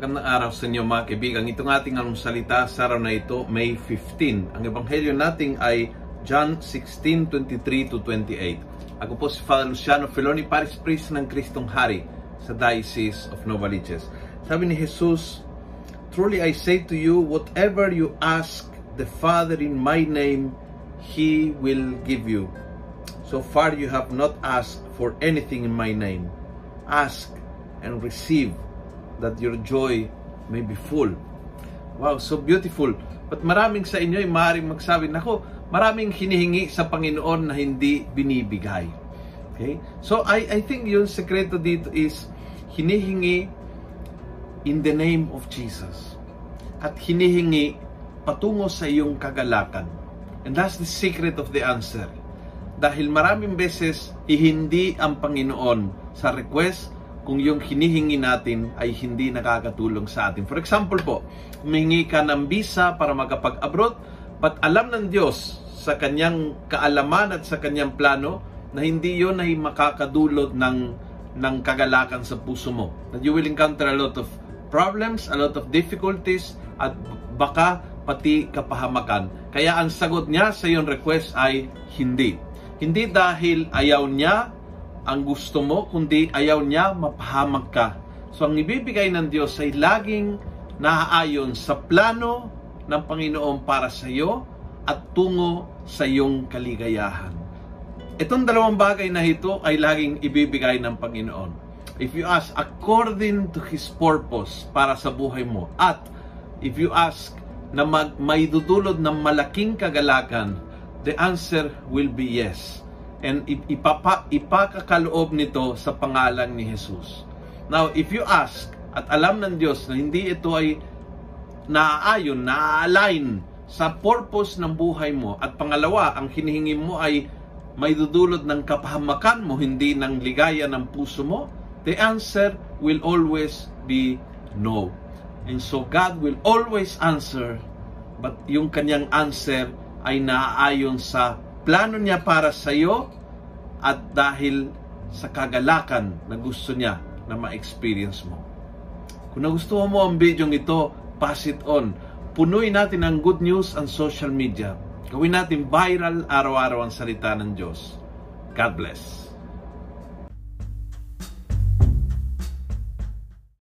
Magandang araw sa inyo mga kaibigan. Itong ating ang salita sa araw na ito, May 15. Ang ebanghelyo natin ay John 16:23 to 28. Ako po si Father Luciano Feloni, Paris Priest ng Kristong Hari sa Diocese of Novaliches. Sabi ni Jesus, Truly I say to you, whatever you ask the Father in my name, He will give you. So far you have not asked for anything in my name. Ask and receive that your joy may be full. Wow, so beautiful. But maraming sa inyo ay maaaring magsabi, nako, maraming hinihingi sa Panginoon na hindi binibigay. Okay? So I, I think yung sekreto dito is hinihingi in the name of Jesus. At hinihingi patungo sa iyong kagalakan. And that's the secret of the answer. Dahil maraming beses, ihindi ang Panginoon sa request kung yung hinihingi natin ay hindi nakakatulong sa atin. For example po, humingi ka ng visa para makapag-abroad, but alam ng Diyos sa kanyang kaalaman at sa kanyang plano na hindi yon ay makakadulot ng, ng kagalakan sa puso mo. That you will encounter a lot of problems, a lot of difficulties, at baka pati kapahamakan. Kaya ang sagot niya sa iyong request ay hindi. Hindi dahil ayaw niya ang gusto mo, kundi ayaw niya mapahamak ka. So ang ibibigay ng Diyos ay laging naaayon sa plano ng Panginoon para sa iyo at tungo sa iyong kaligayahan. Itong dalawang bagay na ito ay laging ibibigay ng Panginoon. If you ask according to His purpose para sa buhay mo at if you ask na mag, may dudulod ng malaking kagalakan, the answer will be yes and ipapa, ipakakaloob nito sa pangalan ni Jesus. Now, if you ask at alam ng Diyos na hindi ito ay naaayon, na-align sa purpose ng buhay mo at pangalawa, ang hinihingi mo ay may dudulot ng kapahamakan mo, hindi ng ligaya ng puso mo, the answer will always be no. And so God will always answer, but yung kanyang answer ay naaayon sa plano niya para sa iyo at dahil sa kagalakan na gusto niya na ma-experience mo. Kung nagustuhan mo ang video ito, pass it on. Punuin natin ang good news ang social media. Gawin natin viral araw-araw ang salita ng Diyos. God bless.